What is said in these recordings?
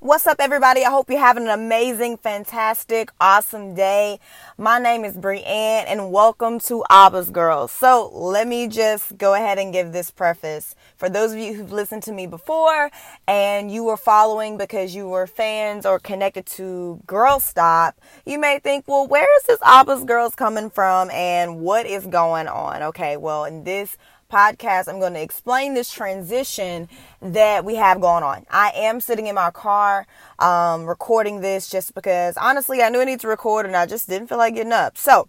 What's up, everybody? I hope you're having an amazing, fantastic, awesome day. My name is Brienne, and welcome to Abba's Girls. So, let me just go ahead and give this preface. For those of you who've listened to me before and you were following because you were fans or connected to Girl Stop, you may think, well, where is this Abba's Girls coming from and what is going on? Okay, well, in this podcast, I'm going to explain this transition that we have going on. I am sitting in my car um, recording this just because honestly, I knew I needed to record and I just didn't feel like getting up. So,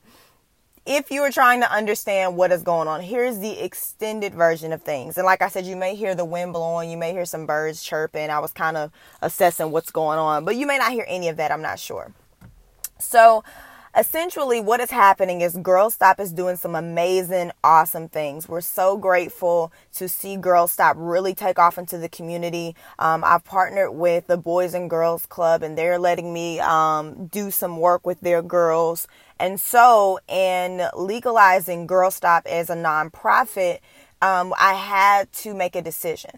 if you are trying to understand what is going on, here's the extended version of things. And like I said, you may hear the wind blowing, you may hear some birds chirping. I was kind of assessing what's going on, but you may not hear any of that. I'm not sure. So, essentially what is happening is Girl Stop is doing some amazing, awesome things. We're so grateful to see Girl Stop really take off into the community. Um, I've partnered with the Boys and Girls Club, and they're letting me um, do some work with their girls. And so, in legalizing Girl Stop as a nonprofit, um, I had to make a decision.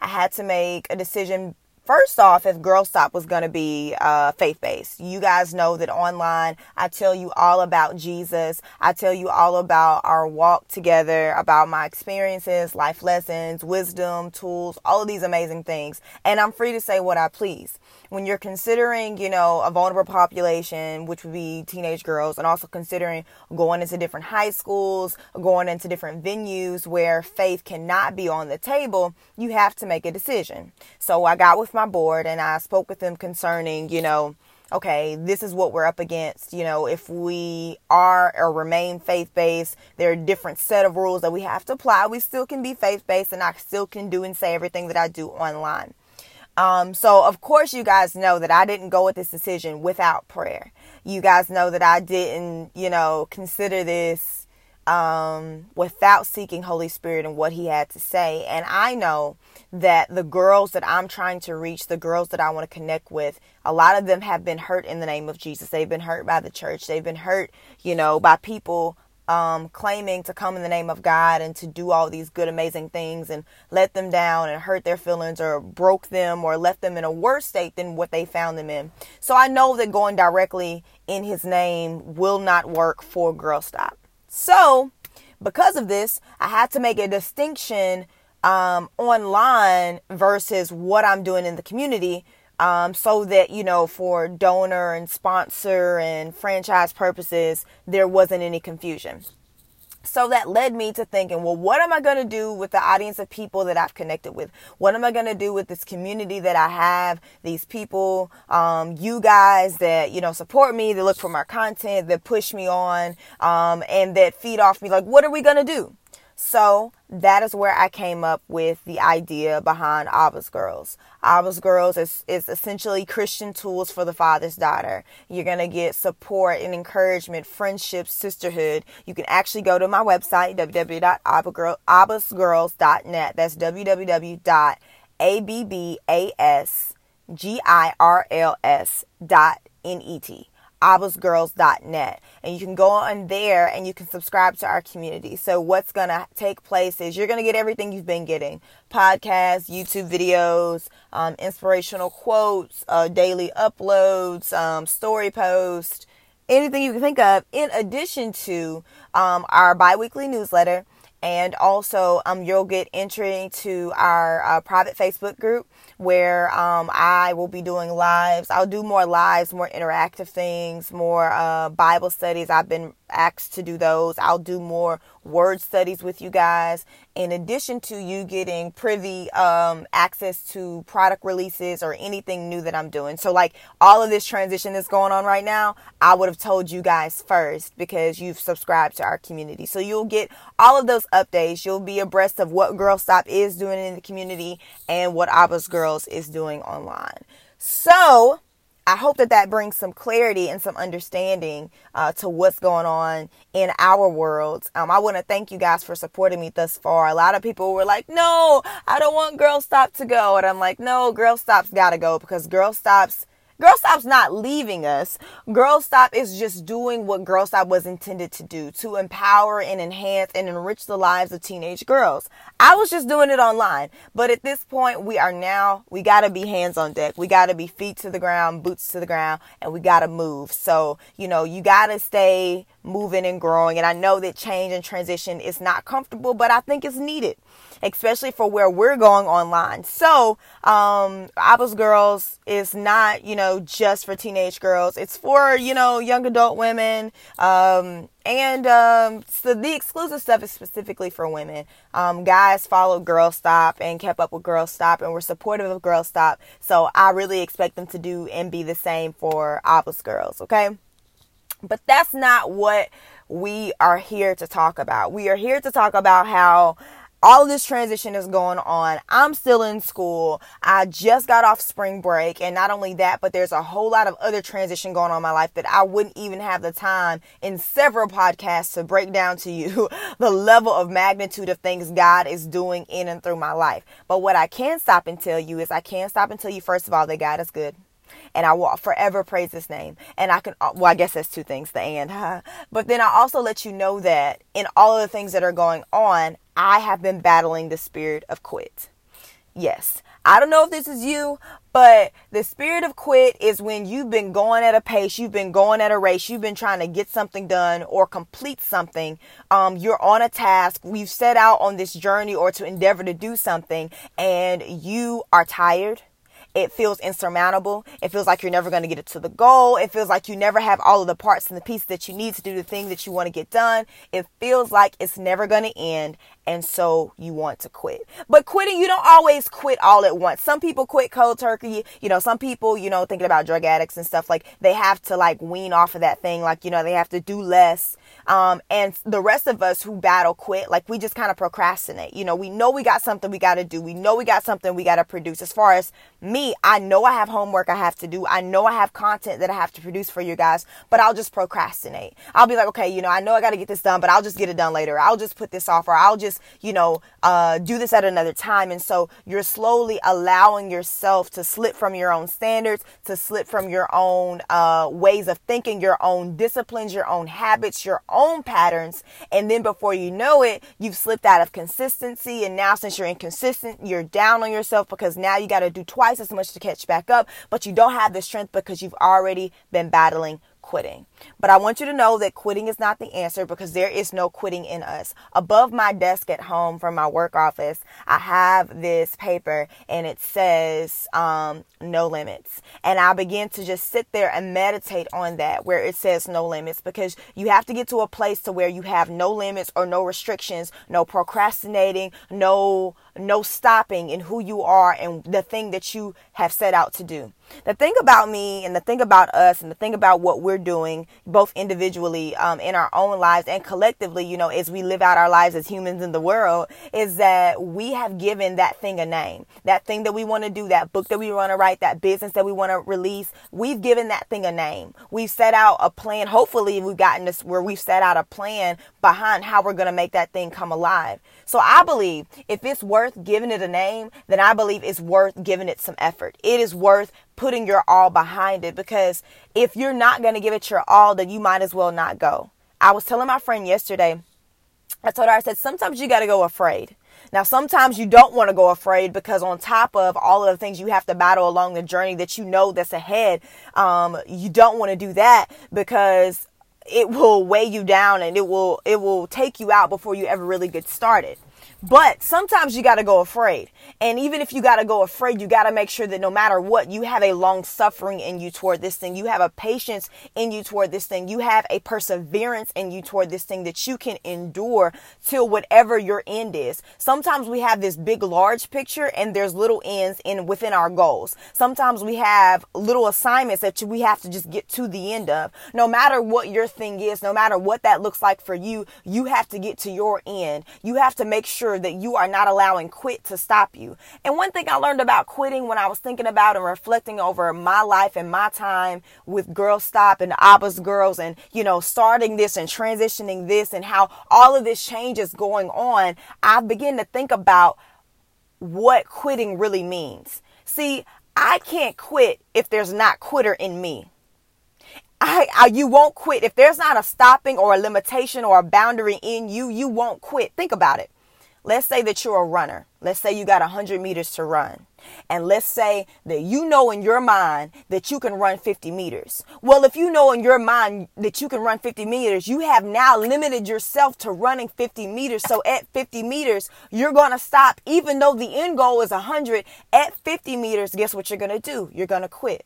I had to make a decision First off, if Girl Stop was going to be uh, faith based, you guys know that online I tell you all about Jesus. I tell you all about our walk together, about my experiences, life lessons, wisdom, tools, all of these amazing things. And I'm free to say what I please when you're considering, you know, a vulnerable population, which would be teenage girls, and also considering going into different high schools, going into different venues where faith cannot be on the table, you have to make a decision. So I got with my board and I spoke with them concerning, you know, okay, this is what we're up against. You know, if we are or remain faith based, there are different set of rules that we have to apply. We still can be faith based and I still can do and say everything that I do online. Um, so of course you guys know that I didn't go with this decision without prayer. You guys know that I didn't, you know, consider this um, without seeking Holy Spirit and what He had to say. And I know that the girls that I'm trying to reach, the girls that I want to connect with, a lot of them have been hurt in the name of Jesus. They've been hurt by the church. They've been hurt, you know, by people um, claiming to come in the name of God and to do all these good, amazing things and let them down and hurt their feelings or broke them or left them in a worse state than what they found them in. So I know that going directly in His name will not work for Girl Stop. So, because of this, I had to make a distinction um, online versus what I'm doing in the community um, so that you know for donor and sponsor and franchise purposes there wasn't any confusion so that led me to thinking well what am i going to do with the audience of people that i've connected with? What am i going to do with this community that i have these people um, you guys that you know support me that look for my content that push me on um, and that feed off me? Like what are we going to do so that is where I came up with the idea behind Abba's Girls. Abba's Girls is, is essentially Christian tools for the father's daughter. You're going to get support and encouragement, friendship, sisterhood. You can actually go to my website, www.abbasgirls.net. That's www.abbasgirls.net abbasgirls.net and you can go on there and you can subscribe to our community. So what's going to take place is you're going to get everything you've been getting. Podcasts youtube videos um, inspirational quotes uh, daily uploads um, story posts anything you can think of in addition to um, our biweekly newsletter and also um, you'll get entry to our uh, private facebook group where um, I will be doing lives. I'll do more lives, more interactive things, more uh, Bible studies. I've been asked to do those. I'll do more word studies with you guys. In addition to you getting privy um, access to product releases or anything new that I'm doing. So, like all of this transition that's going on right now, I would have told you guys first because you've subscribed to our community. So, you'll get all of those updates. You'll be abreast of what Girl Stop is doing in the community and what Abba's Girls is doing online. So, I hope that that brings some clarity and some understanding uh, to what's going on in our world. Um, I want to thank you guys for supporting me thus far. A lot of people were like, no, I don't want Girl Stop to go. And I'm like, no, Girl Stop's got to go because Girl Stop's Girl Stop's not leaving us. Girl Stop is just doing what Girl Stop was intended to do to empower and enhance and enrich the lives of teenage girls. I was just doing it online. But at this point, we are now, we got to be hands on deck. We got to be feet to the ground, boots to the ground, and we got to move. So, you know, you got to stay moving and growing. And I know that change and transition is not comfortable, but I think it's needed especially for where we're going online. So, um, Abba's Girls is not, you know, just for teenage girls. It's for, you know, young adult women. Um, and um, so the exclusive stuff is specifically for women. Um, guys followed Girl Stop and kept up with Girl Stop and were supportive of Girl Stop. So I really expect them to do and be the same for Abba's Girls, okay? But that's not what we are here to talk about. We are here to talk about how all this transition is going on. I'm still in school. I just got off spring break. And not only that, but there's a whole lot of other transition going on in my life that I wouldn't even have the time in several podcasts to break down to you the level of magnitude of things God is doing in and through my life. But what I can stop and tell you is I can stop and tell you, first of all, that God is good and I will forever praise his name. And I can, well, I guess that's two things, the and, but then I also let you know that in all of the things that are going on, I have been battling the spirit of quit. Yes. I don't know if this is you, but the spirit of quit is when you've been going at a pace, you've been going at a race, you've been trying to get something done or complete something. Um, you're on a task, we've set out on this journey or to endeavor to do something, and you are tired it feels insurmountable. It feels like you're never going to get it to the goal. It feels like you never have all of the parts and the pieces that you need to do the thing that you want to get done. It feels like it's never going to end. And so you want to quit. But quitting, you don't always quit all at once. Some people quit cold turkey. You know, some people, you know, thinking about drug addicts and stuff like they have to like wean off of that thing. Like, you know, they have to do less. Um, and the rest of us who battle quit, like we just kind of procrastinate. You know, we know we got something we got to do. We know we got something we got to produce. As far as me, I know I have homework I have to do. I know I have content that I have to produce for you guys, but I'll just procrastinate. I'll be like, okay, you know, I know I got to get this done, but I'll just get it done later. I'll just put this off or I'll just, you know, uh, do this at another time. And so you're slowly allowing yourself to slip from your own standards, to slip from your own uh, ways of thinking, your own disciplines, your own habits, your own patterns. And then before you know it, you've slipped out of consistency. And now since you're inconsistent, you're down on yourself because now you got to do twice as much to catch back up, but you don't have the strength because you've already been battling quitting. But I want you to know that quitting is not the answer because there is no quitting in us. Above my desk at home from my work office, I have this paper and it says um, no limits. And I begin to just sit there and meditate on that where it says no limits because you have to get to a place to where you have no limits or no restrictions, no procrastinating, no no stopping in who you are and the thing that you have set out to do. The thing about me and the thing about us and the thing about what we're doing, both individually um, in our own lives and collectively, you know, as we live out our lives as humans in the world, is that we have given that thing a name. That thing that we want to do, that book that we want to write, that business that we want to release, we've given that thing a name. We've set out a plan. Hopefully, we've gotten this where we've set out a plan behind how we're going to make that thing come alive. So I believe if it's worth giving it a name, then I believe it's worth giving it some effort. It is worth putting your all behind it because if you're not going to give it your all, then you might as well not go. I was telling my friend yesterday, I told her, I said, sometimes you got to go afraid. Now, sometimes you don't want to go afraid because on top of all of the things you have to battle along the journey that you know that's ahead, um, you don't want to do that because it will weigh you down and it will it will take you out before you ever really get started. But sometimes you got to go afraid. And even if you got to go afraid, you got to make sure that no matter what, you have a long suffering in you toward this thing. You have a patience in you toward this thing. You have a perseverance in you toward this thing that you can endure till whatever your end is. Sometimes we have this big, large picture and there's little ends in within our goals. Sometimes we have little assignments that we have to just get to the end of. No matter what your thing is, no matter what that looks like for you, you have to get to your end. You have to make sure sure that you are not allowing quit to stop you. And one thing I learned about quitting when I was thinking about and reflecting over my life and my time with Girl Stop and Abba's Girls and, you know, starting this and transitioning this and how all of this change is going on, I begin to think about what quitting really means. See, I can't quit if there's not quitter in me. I, I, you won't quit if there's not a stopping or a limitation or a boundary in you you won't quit think about it let's say that you're a runner. Let's say you got 100 meters to run. And let's say that you know in your mind that you can run 50 meters. Well if you know in your mind that you can run 50 meters you have now limited yourself to running 50 meters. So at 50 meters you're going to stop. Even though the end goal is 100 at 50 meters guess what you're going to do? You're going to quit.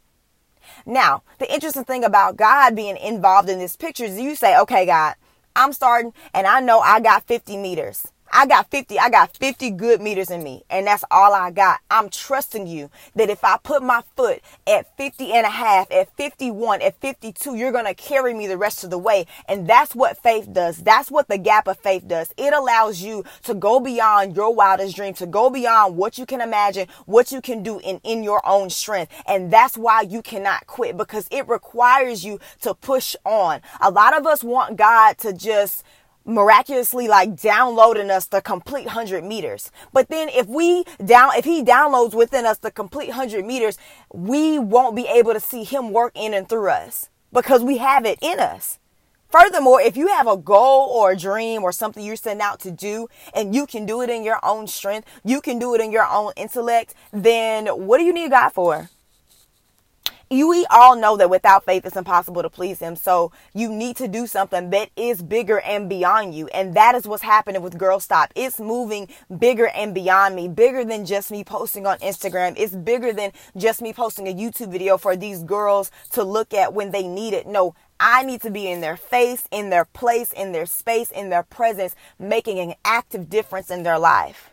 Now, the interesting thing about God being involved in this picture is you say, okay, God, I'm starting and I know I got 50 meters. I got 50, I got 50 good meters in me, and that's all I got. I'm trusting you that if I put my foot at 50 and a half, at 51, at 52, you're going to carry me the rest of the way. And that's what faith does. That's what the gap of faith does. It allows you to go beyond your wildest dream, to go beyond what you can imagine, what you can do in, in your own strength. And that's why you cannot quit because it requires you to push on. A lot of us want God to just miraculously like downloading us the complete 100 meters. But then if we down if he downloads within us the complete 100 meters, we won't be able to see him work in and through us because we have it in us. Furthermore, if you have a goal or a dream or something you're setting out to do and you can do it in your own strength, you can do it in your own intellect, then what do you need God for? You we all know that without faith it's impossible to please him. So you need to do something that is bigger and beyond you. And that is what's happening with girl stop. It's moving bigger and beyond me bigger than just me posting on instagram. It's bigger than just me posting a youtube video for these girls to look at when they need it. No I need to be in their face, in their place, in their space, in their presence, making an active difference in their life.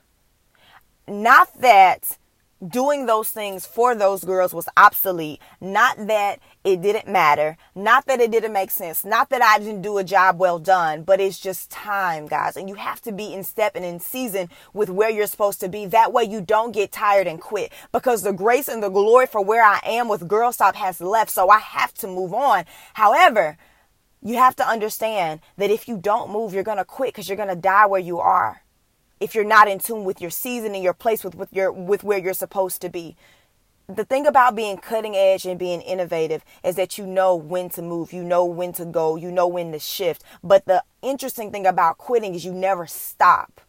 Not that doing those things for those girls was obsolete. Not that it didn't matter. Not that it didn't make sense. Not that I didn't do a job well done, but it's just time, guys. And you have to be in step and in season with where you're supposed to be. That way you don't get tired and quit because the grace and the glory for where I am with Girl Stop has left. So I have to move on. However, you have to understand that if you don't move, you're going to quit because you're going to die where you are if you're not in tune with your season and your place with, with your with where you're supposed to be the thing about being cutting edge and being innovative is that you know when to move, you know when to go, you know when to shift. But the interesting thing about quitting is you never stop.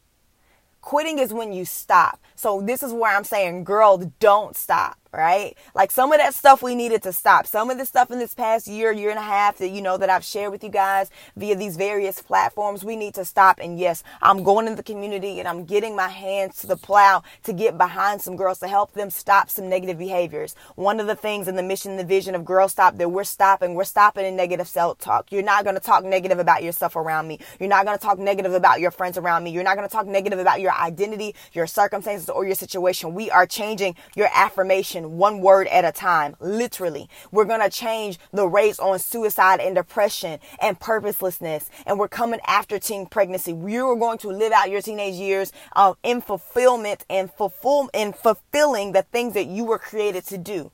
Quitting is when you stop. So this is where I'm saying, girl, don't stop right? Like some of that stuff we needed to stop. Some of the stuff in this past year, year and a half that you know that I've shared with you guys via these various platforms, we need to stop. And yes, I'm going in the community and I'm getting my hands to the plow to get behind some girls to help them stop some negative behaviors. One of the things in the mission, the vision of Girl Stop that we're stopping, we're stopping in negative self-talk. You're not going to talk negative about yourself around me. You're not going to talk negative about your friends around me. You're not going to talk negative about your identity, your circumstances, or your situation. We are changing your affirmation one word at a time. Literally. We're going to change the rates on suicide and depression and purposelessness. And we're coming after teen pregnancy. You are going to live out your teenage years uh, in fulfillment and fulfill in fulfilling the things that you were created to do.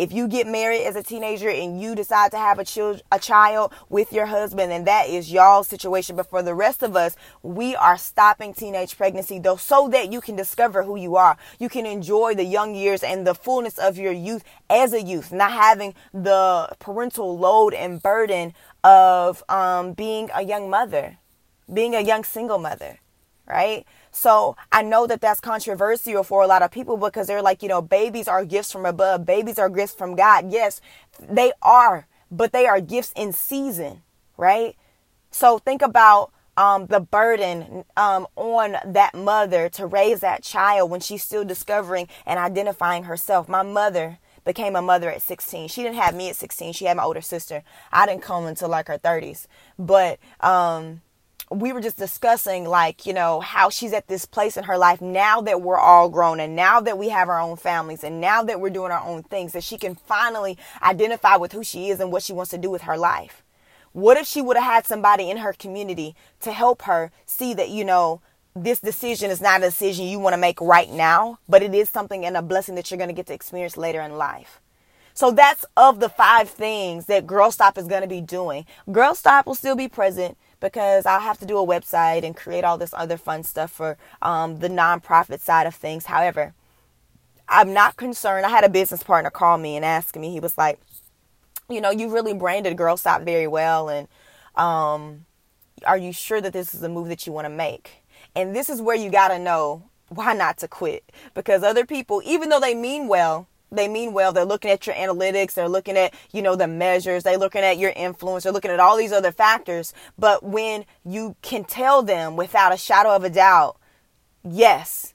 If you get married as a teenager and you decide to have a child, a child with your husband, and that is y'all's situation. But for the rest of us, we are stopping teenage pregnancy though, so that you can discover who you are. You can enjoy the young years and the fullness of your youth as a youth, not having the parental load and burden of um, being a young mother, being a young single mother, right? So I know that that's controversial for a lot of people because they're like, you know, babies are gifts from above. Babies are gifts from God. Yes, they are, but they are gifts in season, right? So think about um, the burden um, on that mother to raise that child when she's still discovering and identifying herself. My mother became a mother at 16. She didn't have me at 16. She had my older sister. I didn't come until like her 30s. But um, we were just discussing like you know how she's at this place in her life now that we're all grown and now that we have our own families and now that we're doing our own things that she can finally identify with who she is and what she wants to do with her life what if she would have had somebody in her community to help her see that you know this decision is not a decision you want to make right now but it is something and a blessing that you're going to get to experience later in life so that's of the five things that Girl Stop is going to be doing. Girl Stop will still be present because I'll have to do a website and create all this other fun stuff for um, the nonprofit side of things. However, I'm not concerned. I had a business partner call me and ask me, he was like, you know, you really branded Girl Stop very well. And um, are you sure that this is a move that you want to make? And this is where you got to know why not to quit. Because other people, even though they mean well, they mean well. They're looking at your analytics. They're looking at, you know, the measures. They're looking at your influence. They're looking at all these other factors. But when you can tell them without a shadow of a doubt, yes,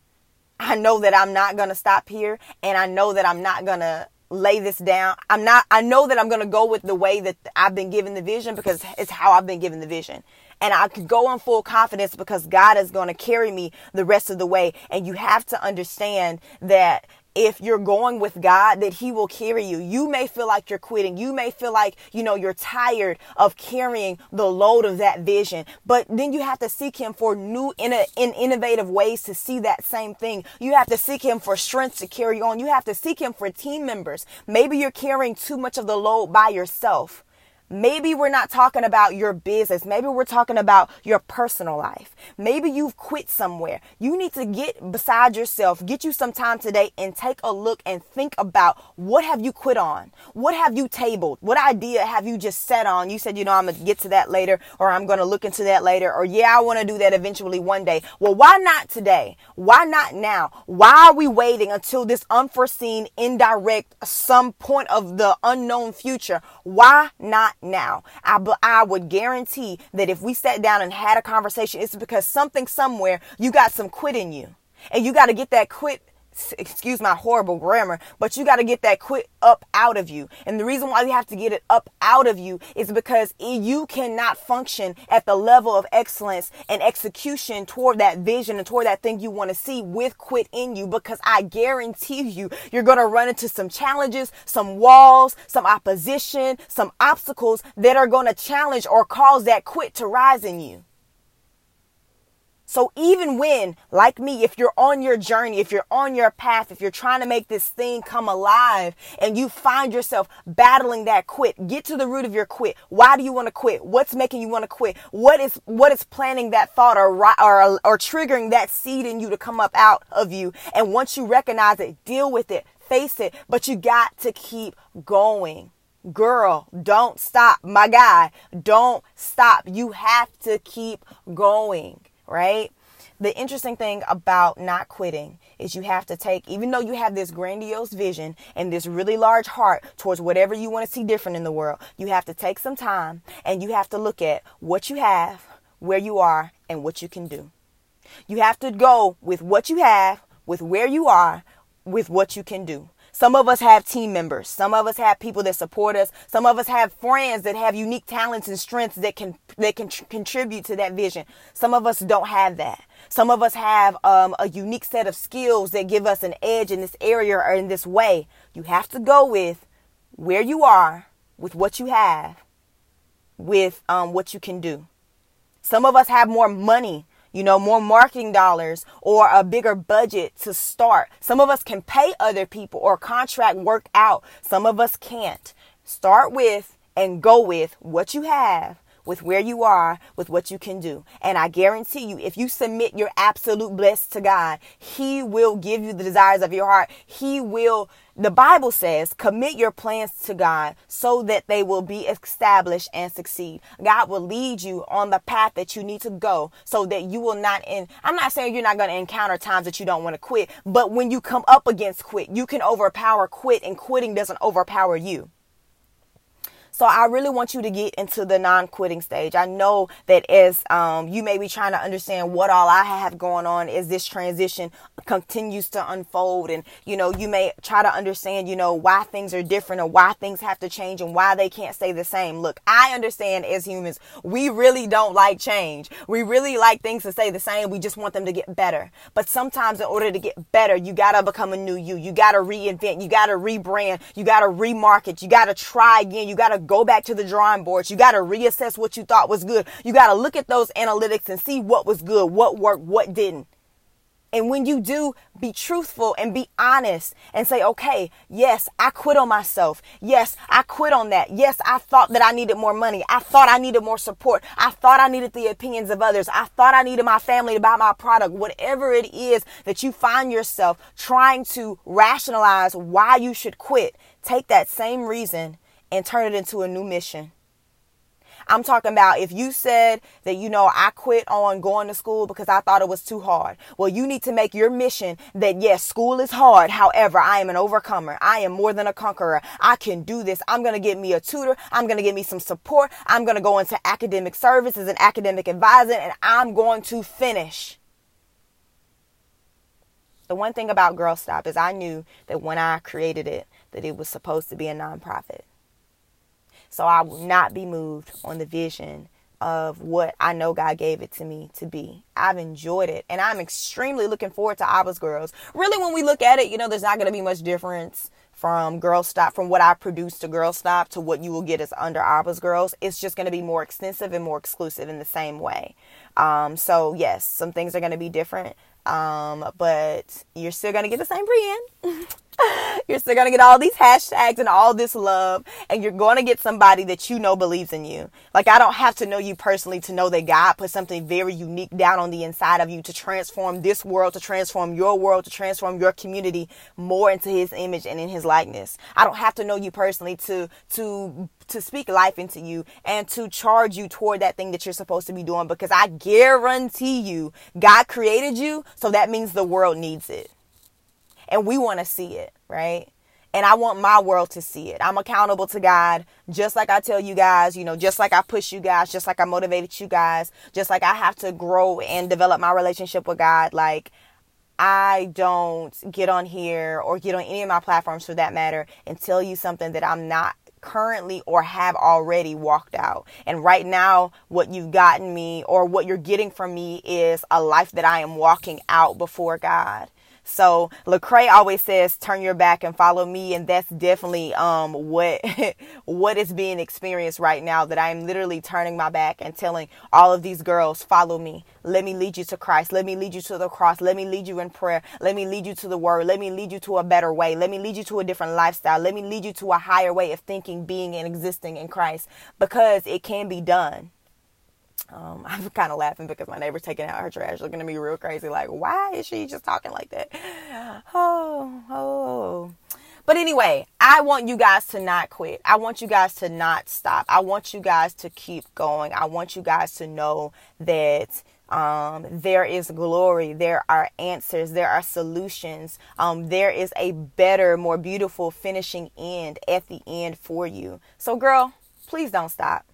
I know that I'm not going to stop here and I know that I'm not going to lay this down. I'm not, I know that I'm going to go with the way that I've been given the vision because it's how I've been given the vision. And I could go in full confidence because God is going to carry me the rest of the way. And you have to understand that if you're going with God, that He will carry you. You may feel like you're quitting. You may feel like, you know, you're tired of carrying the load of that vision. But then you have to seek Him for new, in, a, in innovative ways to see that same thing. You have to seek Him for strength to carry on. You have to seek Him for team members. Maybe you're carrying too much of the load by yourself. Maybe we're not talking about your business. Maybe we're talking about your personal life. Maybe you've quit somewhere. You need to get beside yourself, get you some time today and take a look and think about what have you quit on? What have you tabled? What idea have you just set on? You said, you know, I'm going to get to that later or I'm going to look into that later or yeah, I want to do that eventually one day. Well, why not today? Why not now? Why are we waiting until this unforeseen, indirect, some point of the unknown future? Why not now. I, I would guarantee that if we sat down and had a conversation, it's because something somewhere, you got some quit in you. And you got to get that quit excuse my horrible grammar, but you got to get that quit up out of you. And the reason why you have to get it up out of you is because you cannot function at the level of excellence and execution toward that vision and toward that thing you want to see with quit in you because I guarantee you, you're going to run into some challenges, some walls, some opposition, some obstacles that are going to challenge or cause that quit to rise in you. So even when, like me, if you're on your journey, if you're on your path, if you're trying to make this thing come alive and you find yourself battling that quit, get to the root of your quit. Why do you want to quit? What's making you want to quit? What is, what is planting that thought or, or, or triggering that seed in you to come up out of you? And once you recognize it, deal with it, face it, but you got to keep going. Girl, don't stop. My guy, don't stop. You have to keep going right? The interesting thing about not quitting is you have to take, even though you have this grandiose vision and this really large heart towards whatever you want to see different in the world, you have to take some time and you have to look at what you have, where you are, and what you can do. You have to go with what you have, with where you are, with what you can do. Some of us have team members. Some of us have people that support us. Some of us have friends that have unique talents and strengths that can that can tr- contribute to that vision. Some of us don't have that. Some of us have um, a unique set of skills that give us an edge in this area or in this way. You have to go with where you are, with what you have, with um, what you can do. Some of us have more money you know, more marketing dollars or a bigger budget to start. Some of us can pay other people or contract work out. Some of us can't. Start with and go with what you have with where you are, with what you can do. And I guarantee you, if you submit your absolute bless to God, He will give you the desires of your heart. He will, the Bible says, commit your plans to God so that they will be established and succeed. God will lead you on the path that you need to go so that you will not in I'm not saying you're not going to encounter times that you don't want to quit, but when you come up against quit, you can overpower quit and quitting doesn't overpower you. So I really want you to get into the non-quitting stage. I know that as um, you may be trying to understand what all I have going on as this transition continues to unfold, and you know you may try to understand, you know, why things are different or why things have to change and why they can't stay the same. Look, I understand as humans, we really don't like change. We really like things to stay the same. We just want them to get better. But sometimes, in order to get better, you gotta become a new you. You gotta reinvent. You gotta rebrand. You gotta remarket. You gotta try again. You gotta go back to the drawing boards. You got to reassess what you thought was good. You got to look at those analytics and see what was good, what worked, what didn't. And when you do, be truthful and be honest and say, okay, yes, I quit on myself. Yes, I quit on that. Yes, I thought that I needed more money. I thought I needed more support. I thought I needed the opinions of others. I thought I needed my family to buy my product. Whatever it is that you find yourself trying to rationalize why you should quit, take that same reason and turn it into a new mission. I'm talking about if you said that, you know, I quit on going to school because I thought it was too hard. Well, you need to make your mission that yes, school is hard. However, I am an overcomer. I am more than a conqueror. I can do this. I'm going to get me a tutor. I'm going to get me some support. I'm going to go into academic service as an academic advisor and I'm going to finish. The one thing about Girl Stop is I knew that when I created it, that it was supposed to be a nonprofit. So I will not be moved on the vision of what I know God gave it to me to be. I've enjoyed it and I'm extremely looking forward to Abba's Girls. Really, when we look at it, you know, there's not going to be much difference from Girl Stop, from what I produced to Girl Stop to what you will get as under Abba's Girls. It's just going to be more extensive and more exclusive in the same way. Um, so, yes, some things are going to be different. Um, but you're still gonna get the same brand. you're still gonna get all these hashtags and all this love, and you're gonna get somebody that you know believes in you. Like I don't have to know you personally to know that God put something very unique down on the inside of you to transform this world, to transform your world, to transform your community more into His image and in His likeness. I don't have to know you personally to to to speak life into you and to charge you toward that thing that you're supposed to be doing because I guarantee you God created you, so that means the world needs it. And we want to see it, right? And I want my world to see it. I'm accountable to God, just like I tell you guys, you know, just like I push you guys, just like I motivated you guys, just like I have to grow and develop my relationship with God. Like, I don't get on here or get on any of my platforms for that matter and tell you something that I'm not currently or have already walked out. And right now, what you've gotten me or what you're getting from me is a life that I am walking out before God. So Lecrae always says, "Turn your back and follow me," and that's definitely um what what is being experienced right now. That I am literally turning my back and telling all of these girls, "Follow me. Let me lead you to Christ. Let me lead you to the cross. Let me lead you in prayer. Let me lead you to the Word. Let me lead you to a better way. Let me lead you to a different lifestyle. Let me lead you to a higher way of thinking, being, and existing in Christ, because it can be done." Um, I'm kind of laughing because my neighbor's taking out her trash, looking at me real crazy, like, why is she just talking like that? Oh, oh. But anyway, I want you guys to not quit. I want you guys to not stop. I want you guys to keep going. I want you guys to know that um, there is glory, there are answers, there are solutions, um, there is a better, more beautiful finishing end at the end for you. So, girl, please don't stop.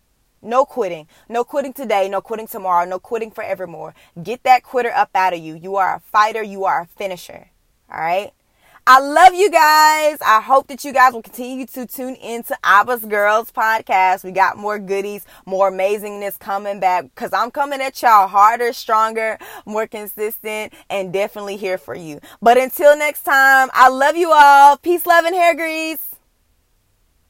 No quitting. No quitting today. No quitting tomorrow. No quitting forevermore. Get that quitter up out of you. You are a fighter. You are a finisher. All right. I love you guys. I hope that you guys will continue to tune into Abba's Girls podcast. We got more goodies, more amazingness coming back because I'm coming at y'all harder, stronger, more consistent, and definitely here for you. But until next time, I love you all. Peace, love, and hair grease.